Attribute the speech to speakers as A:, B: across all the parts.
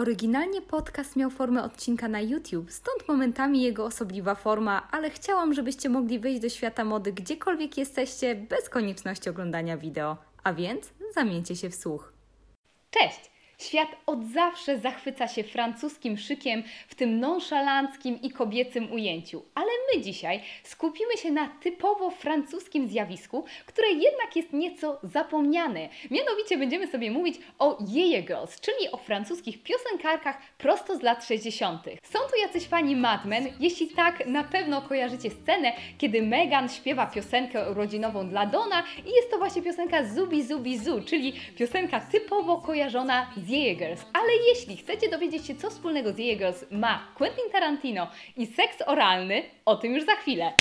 A: Oryginalnie podcast miał formę odcinka na YouTube, stąd momentami jego osobliwa forma, ale chciałam, żebyście mogli wyjść do świata mody gdziekolwiek jesteście, bez konieczności oglądania wideo. A więc zamieńcie się w słuch.
B: Cześć! Świat od zawsze zachwyca się francuskim szykiem w tym nonszalanckim i kobiecym ujęciu, ale my dzisiaj skupimy się na typowo francuskim zjawisku, które jednak jest nieco zapomniane. Mianowicie będziemy sobie mówić o Jeje Girls, czyli o francuskich piosenkarkach prosto z lat 60. Są tu jacyś fani Mad Men? Jeśli tak, na pewno kojarzycie scenę, kiedy Megan śpiewa piosenkę urodzinową dla Dona i jest to właśnie piosenka Zubi Zubi Zu, czyli piosenka typowo kojarzona z Jeje Girls. Ale jeśli chcecie dowiedzieć się, co wspólnego z Jeje Girls ma Quentin Tarantino i seks oralny, o tym już za chwilę.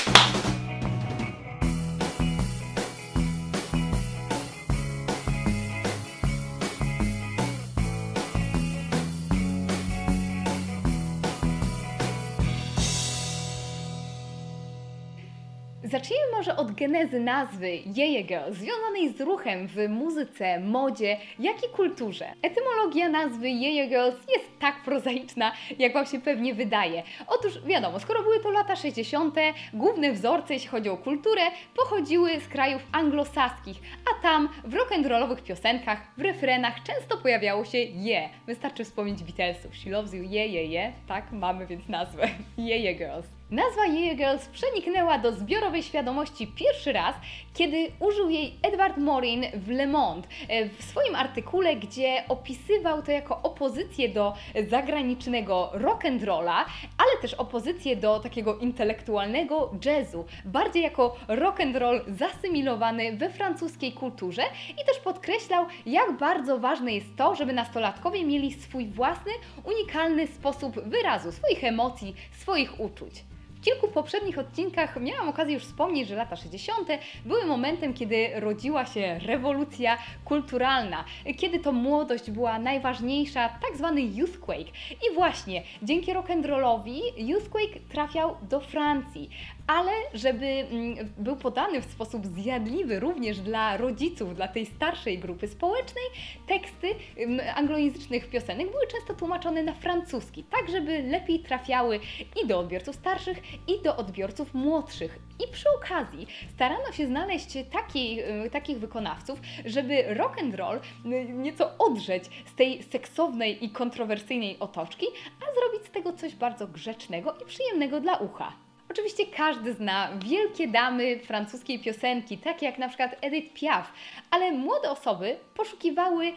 B: Zacznijmy może od genezy nazwy Jeje Girl, związanej z ruchem w muzyce, modzie, jak i kulturze. Etymologia nazwy Jeje Girls jest tak prozaiczna, jak Wam się pewnie wydaje. Otóż wiadomo, skoro były to lata 60., główne wzorce, jeśli chodzi o kulturę, pochodziły z krajów anglosaskich, a tam w rock'n'rollowych piosenkach, w refrenach często pojawiało się je. Wystarczy wspomnieć Beatlesów. She loves you, je, je, je. Tak, mamy więc nazwę. Jeje Girls. Nazwa Jeje Girls przeniknęła do zbiorowej świadomości pierwszy raz, kiedy użył jej Edward Morin w Le Monde e, w swoim artykule, gdzie opisywał to jako opozycję do zagranicznego rock'n'rolla, ale też opozycję do takiego intelektualnego jazzu, bardziej jako rock'n'roll zasymilowany we francuskiej kulturze i też podkreślał, jak bardzo ważne jest to, żeby nastolatkowie mieli swój własny, unikalny sposób wyrazu swoich emocji, swoich uczuć. W kilku poprzednich odcinkach miałam okazję już wspomnieć, że lata 60. były momentem, kiedy rodziła się rewolucja kulturalna, kiedy to młodość była najważniejsza, tak zwany youthquake. I właśnie dzięki rock'n'rollowi youthquake trafiał do Francji, ale żeby mm, był podany w sposób zjadliwy również dla rodziców, dla tej starszej grupy społecznej, teksty mm, anglojęzycznych piosenek były często tłumaczone na francuski, tak żeby lepiej trafiały i do odbiorców starszych, i do odbiorców młodszych. I przy okazji starano się znaleźć taki, y, takich wykonawców, żeby rock and roll y, nieco odrzeć z tej seksownej i kontrowersyjnej otoczki, a zrobić z tego coś bardzo grzecznego i przyjemnego dla ucha. Oczywiście każdy zna wielkie damy francuskiej piosenki, takie jak na przykład Edith Piaf, ale młode osoby poszukiwały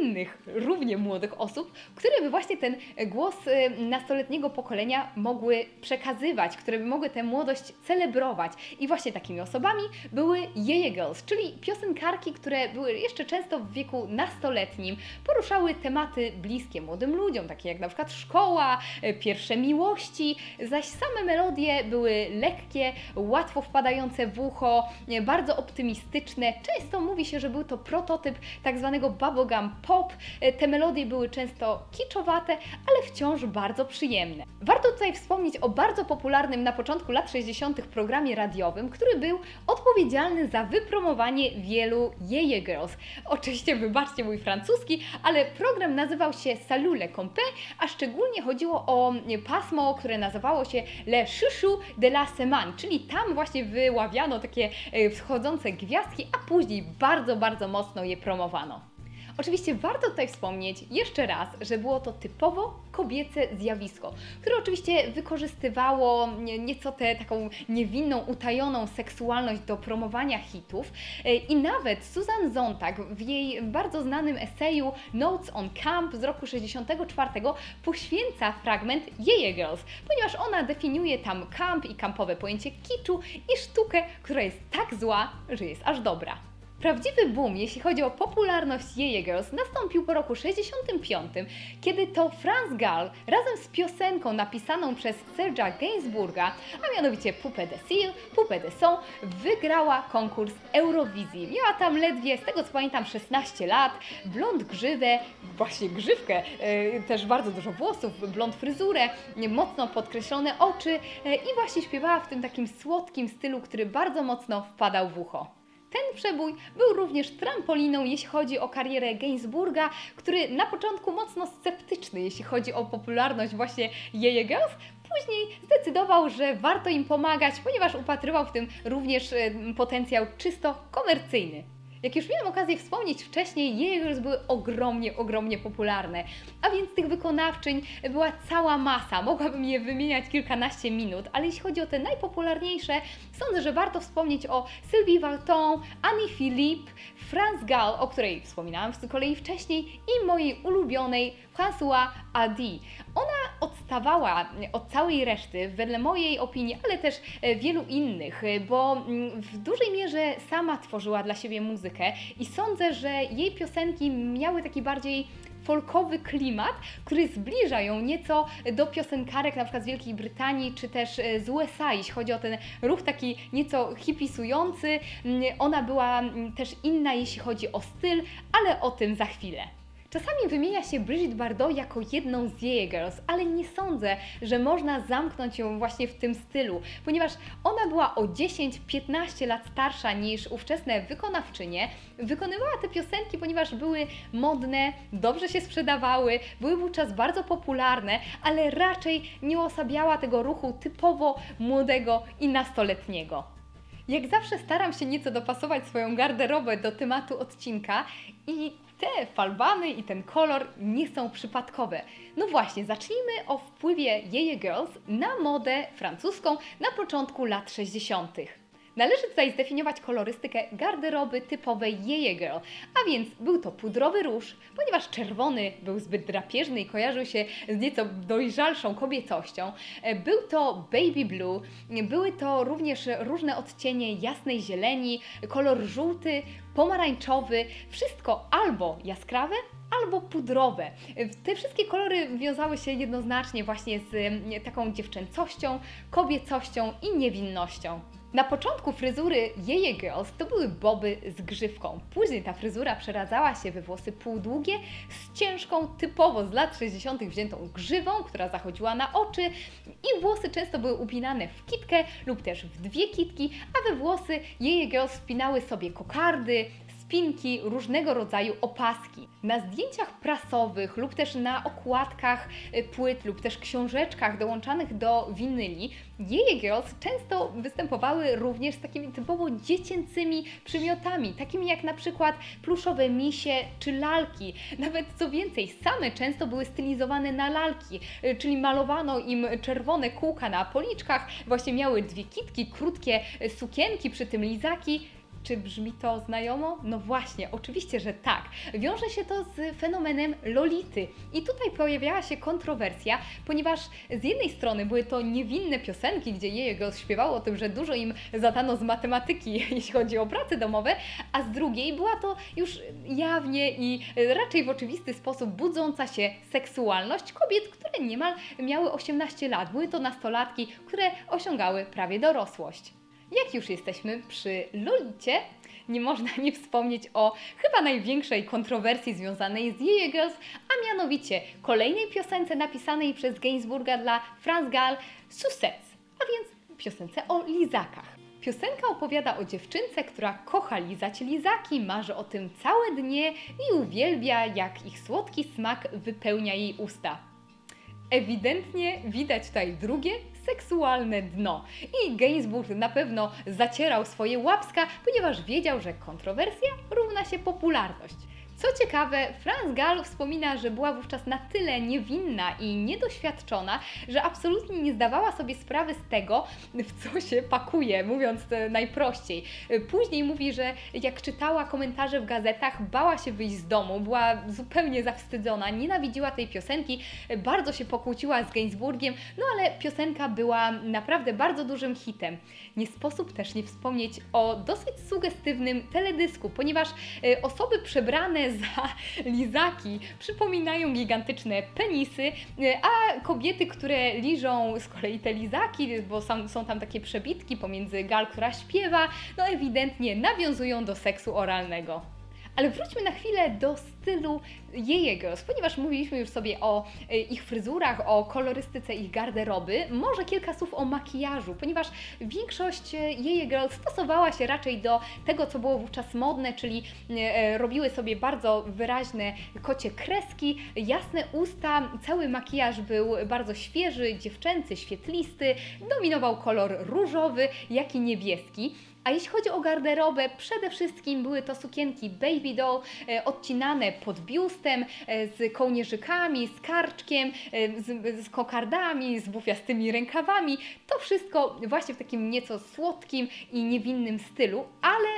B: innych, równie młodych osób, które by właśnie ten głos y, nastoletniego pokolenia mogły przekazywać, które by mogły tę młodość celebrować. I właśnie takimi osobami były Jeje Girls, czyli piosenkarki, które były jeszcze często w wieku nastoletnim, poruszały tematy bliskie młodym ludziom, takie jak na przykład szkoła, y, pierwsze miłości, zaś same melodie były lekkie, łatwo wpadające w ucho, bardzo optymistyczne. Często mówi się, że był to prototyp tak zwanego bubblegum pop. Te melodie były często kiczowate, ale wciąż bardzo przyjemne. Warto tutaj wspomnieć o bardzo popularnym na początku lat 60. programie radiowym, który był odpowiedzialny za wypromowanie wielu Jeje Girls. Oczywiście wybaczcie mój francuski, ale program nazywał się Salut le Compé, a szczególnie chodziło o pasmo, które nazywało się Le Chouchou de la Semaine, czyli tam właśnie wyławiano takie e, wschodzące gwiazdki, a później bardzo, bardzo mocno je promowano. Oczywiście warto tutaj wspomnieć jeszcze raz, że było to typowo kobiece zjawisko, które oczywiście wykorzystywało nieco tę taką niewinną, utajoną seksualność do promowania hitów e, i nawet Susan Zontag w jej bardzo znanym eseju Notes on Camp z roku 64 poświęca fragment Jeje Girls, ponieważ ona definiuje tam camp i kampowe pojęcie kiczu i sztukę, która jest tak zła, że jest aż dobra. Prawdziwy boom, jeśli chodzi o popularność Jeje Girls, nastąpił po roku 65, kiedy to Franz Gall razem z piosenką napisaną przez Serge'a Gainsbourga, a mianowicie Poupée de Cire, Poupée de Son, wygrała konkurs Eurowizji. Miała tam ledwie, z tego co pamiętam, 16 lat, blond grzywę, właśnie grzywkę, yy, też bardzo dużo włosów, blond fryzurę, mocno podkreślone oczy yy, i właśnie śpiewała w tym takim słodkim stylu, który bardzo mocno wpadał w ucho. Ten przebój był również trampoliną, jeśli chodzi o karierę Gainsbourga, który na początku mocno sceptyczny, jeśli chodzi o popularność właśnie Jeje Girls, później zdecydował, że warto im pomagać, ponieważ upatrywał w tym również potencjał czysto komercyjny. Jak już miałem okazję wspomnieć wcześniej, Jaegers były ogromnie, ogromnie popularne, a więc tych wykonawczyń była cała masa. Mogłabym je wymieniać kilkanaście minut, ale jeśli chodzi o te najpopularniejsze, sądzę, że warto wspomnieć o Sylvie Varton, Annie Philippe, France Gall, o której wspominałam z kolei wcześniej, i mojej ulubionej François Adi. Ona odstawała od całej reszty, wedle mojej opinii, ale też e, wielu innych, e, bo mm, w dużej mierze sama tworzyła dla siebie muzykę i sądzę, że jej piosenki miały taki bardziej folkowy klimat, który zbliża ją nieco do piosenkarek na przykład z Wielkiej Brytanii czy też e, z USA, jeśli chodzi o ten ruch taki nieco hipisujący. Mm, ona była mm, też inna, jeśli chodzi o styl, ale o tym za chwilę. Czasami wymienia się Brigitte Bardot jako jedną z jej girls, ale nie sądzę, że można zamknąć ją właśnie w tym stylu, ponieważ ona była o 10-15 lat starsza niż ówczesne wykonawczynie. Wykonywała te piosenki, ponieważ były modne, dobrze się sprzedawały, były wówczas bardzo popularne, ale raczej nie osabiała tego ruchu typowo młodego i nastoletniego. Jak zawsze staram się nieco dopasować swoją garderobę do tematu odcinka i te falbany i ten kolor nie są przypadkowe. No właśnie, zacznijmy o wpływie Jeje Girls na modę francuską na początku lat 60. Należy tutaj zdefiniować kolorystykę garderoby typowej Jeje Girl, a więc był to pudrowy róż, ponieważ czerwony był zbyt drapieżny i kojarzył się z nieco dojrzalszą kobiecością. Był to baby blue, były to również różne odcienie jasnej zieleni, kolor żółty, pomarańczowy, wszystko albo jaskrawe, albo pudrowe. Te wszystkie kolory wiązały się jednoznacznie właśnie z taką dziewczęcością, kobiecością i niewinnością. Na początku fryzury Jeje Girls to były boby z grzywką. Później ta fryzura przeradzała się we włosy półdługie z ciężką, typowo z lat 60. wziętą grzywą, która zachodziła na oczy i włosy często były upinane w kitkę lub też w dwie kitki, a we włosy Jeje Girls wpinały sobie kokardy, spinki, różnego rodzaju opaski. Na zdjęciach prasowych lub też na okładkach y, płyt lub też książeczkach dołączanych do winyli jej girls często występowały również z takimi typowo dziecięcymi przymiotami, takimi jak na przykład pluszowe misie czy lalki. Nawet co więcej, same często były stylizowane na lalki, y, czyli malowano im czerwone kółka na policzkach, właśnie miały dwie kitki, krótkie y, sukienki, przy tym lizaki czy brzmi to znajomo? No właśnie, oczywiście, że tak. Wiąże się to z fenomenem Lolity. I tutaj pojawiała się kontrowersja, ponieważ z jednej strony były to niewinne piosenki, gdzie jego śpiewało o tym, że dużo im zadano z matematyki, jeśli chodzi o prace domowe, a z drugiej była to już jawnie i raczej w oczywisty sposób budząca się seksualność kobiet, które niemal miały 18 lat. Były to nastolatki, które osiągały prawie dorosłość. Jak już jesteśmy przy Lolicie, nie można nie wspomnieć o chyba największej kontrowersji związanej z Jeje Girls, a mianowicie kolejnej piosence napisanej przez Gainsbourga dla Franz Gall Sussex, a więc piosence o lizakach. Piosenka opowiada o dziewczynce, która kocha lizać lizaki, marzy o tym całe dnie i uwielbia, jak ich słodki smak wypełnia jej usta. Ewidentnie widać tutaj drugie, seksualne dno. I Gainsbourg na pewno zacierał swoje łapska, ponieważ wiedział, że kontrowersja równa się popularność. Co ciekawe, Franz Gall wspomina, że była wówczas na tyle niewinna i niedoświadczona, że absolutnie nie zdawała sobie sprawy z tego, w co się pakuje, mówiąc najprościej. Później mówi, że jak czytała komentarze w gazetach, bała się wyjść z domu, była zupełnie zawstydzona, nienawidziła tej piosenki, bardzo się pokłóciła z Gainsbourgiem, no ale piosenka była naprawdę bardzo dużym hitem. Nie sposób też nie wspomnieć o dosyć sugestywnym teledysku, ponieważ e, osoby przebrane za lizaki przypominają gigantyczne penisy, a kobiety, które liżą z kolei te lizaki, bo są, są tam takie przebitki pomiędzy gal, która śpiewa, no ewidentnie nawiązują do seksu oralnego. Ale wróćmy na chwilę do stylu Jeje Girls, ponieważ mówiliśmy już sobie o e, ich fryzurach, o kolorystyce ich garderoby, może kilka słów o makijażu, ponieważ większość e, Jeje Girls stosowała się raczej do tego, co było wówczas modne, czyli e, robiły sobie bardzo wyraźne kocie kreski, jasne usta, cały makijaż był bardzo świeży, dziewczęcy, świetlisty, dominował kolor różowy, jak i niebieski. A jeśli chodzi o garderobę, przede wszystkim były to sukienki baby doll, e, odcinane pod biustem, e, z kołnierzykami, z karczkiem, e, z, z kokardami, z bufiastymi rękawami. To wszystko właśnie w takim nieco słodkim i niewinnym stylu, ale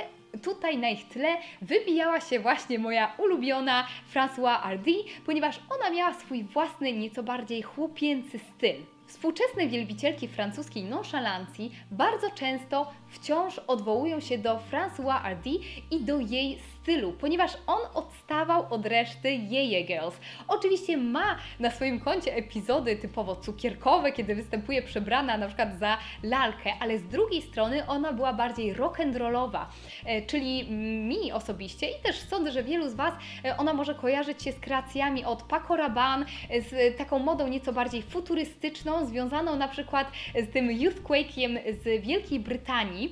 B: tutaj na ich tle wybijała się właśnie moja ulubiona François Hardy, ponieważ ona miała swój własny, nieco bardziej chłopięcy styl. Współczesne wielbicielki francuskiej nonszalancji bardzo często wciąż odwołują się do François Hardy i do jej stylu, ponieważ on odstawał od reszty Jeje Girls. Oczywiście ma na swoim koncie epizody typowo cukierkowe, kiedy występuje przebrana na przykład za lalkę, ale z drugiej strony ona była bardziej rock'n'rollowa, e, czyli mi osobiście i też sądzę, że wielu z Was e, ona może kojarzyć się z kreacjami od Paco Rabanne, e, z taką modą nieco bardziej futurystyczną, związaną na przykład z tym Youthquake'iem z Wielkiej Brytanii.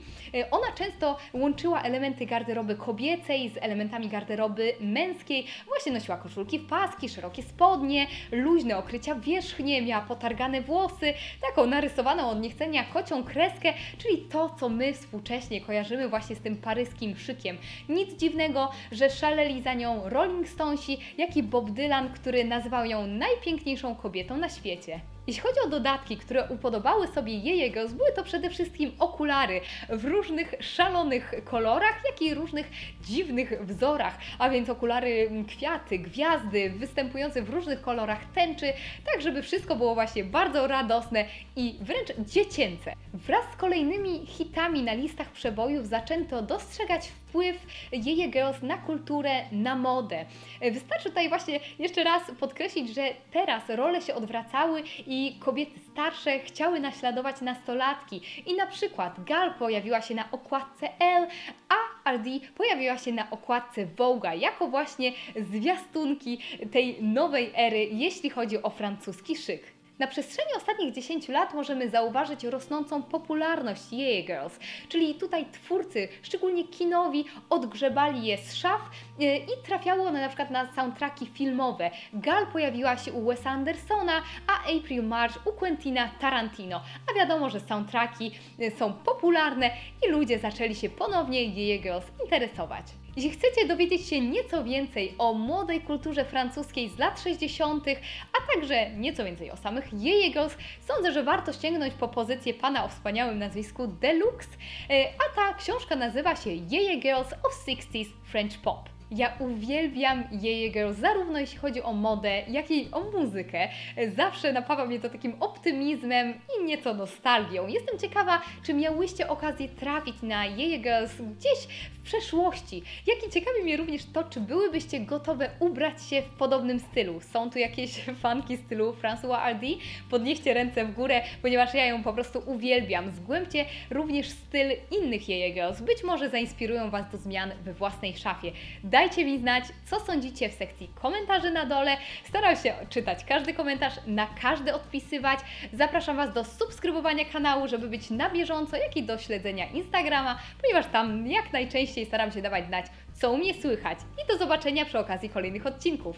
B: Ona często łączyła elementy garderoby kobiecej z elementami garderoby męskiej. Właśnie nosiła koszulki w paski, szerokie spodnie, luźne okrycia wierzchnie, miała potargane włosy, taką narysowaną od niechcenia kocią kreskę, czyli to, co my współcześnie kojarzymy właśnie z tym paryskim szykiem. Nic dziwnego, że szaleli za nią Rolling Stonesi, jak i Bob Dylan, który nazywał ją najpiękniejszą kobietą na świecie. Jeśli chodzi o dodatki, które upodobały sobie jej Girls, były to przede wszystkim okulary w różnych szalonych kolorach, jak i różnych dziwnych wzorach, a więc okulary kwiaty, gwiazdy, występujące w różnych kolorach tęczy, tak żeby wszystko było właśnie bardzo radosne i wręcz dziecięce. Wraz z kolejnymi hitami na listach przebojów zaczęto dostrzegać wpływ Jeje Girls na kulturę, na modę. Wystarczy tutaj właśnie jeszcze raz podkreślić, że teraz role się odwracały i kobiety starsze chciały naśladować nastolatki. I na przykład Gal pojawiła się na okładce L, a Aldi pojawiła się na okładce Vogue'a jako właśnie zwiastunki tej nowej ery, jeśli chodzi o francuski szyk. Na przestrzeni ostatnich 10 lat możemy zauważyć rosnącą popularność Yeje Girls, czyli tutaj twórcy, szczególnie kinowi, odgrzebali je z szaf e, i trafiało one na przykład na soundtracki filmowe. Gal pojawiła się u Wesa Andersona, a April March u Quentina Tarantino. A wiadomo, że soundtracki e, są popularne i ludzie zaczęli się ponownie Yeje Girls interesować. Jeśli chcecie dowiedzieć się nieco więcej o młodej kulturze francuskiej z lat 60., a także nieco więcej o samych Jeje Girls, sądzę, że warto sięgnąć po pozycję pana o wspaniałym nazwisku Deluxe, e, a ta książka nazywa się Jeje Girls of 60s French Pop. Ja uwielbiam Jeje Girl, zarówno jeśli chodzi o modę, jak i o muzykę. Zawsze napawa mnie to takim optymizmem i nieco nostalgią. Jestem ciekawa, czy miałyście okazję trafić na Jeje Girls gdzieś w przeszłości. Jak i ciekawi mnie również to, czy byłybyście gotowe ubrać się w podobnym stylu. Są tu jakieś fanki stylu François Hardy? Podnieście ręce w górę, ponieważ ja ją po prostu uwielbiam. Zgłębcie również styl innych Jeje Girls. Być może zainspirują Was do zmian we własnej szafie. Dajcie mi znać, co sądzicie w sekcji komentarzy na dole. Staram się czytać każdy komentarz, na każdy odpisywać. Zapraszam Was do subskrybowania kanału, żeby być na bieżąco, jak i do śledzenia Instagrama, ponieważ tam jak najczęściej staram się dawać znać, co u mnie słychać. I do zobaczenia przy okazji kolejnych odcinków.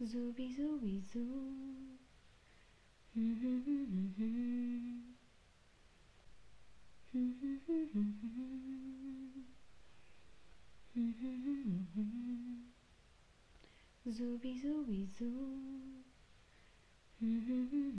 B: Zubi, zubi, zubi. Zubi, zubi, Mm-hmm.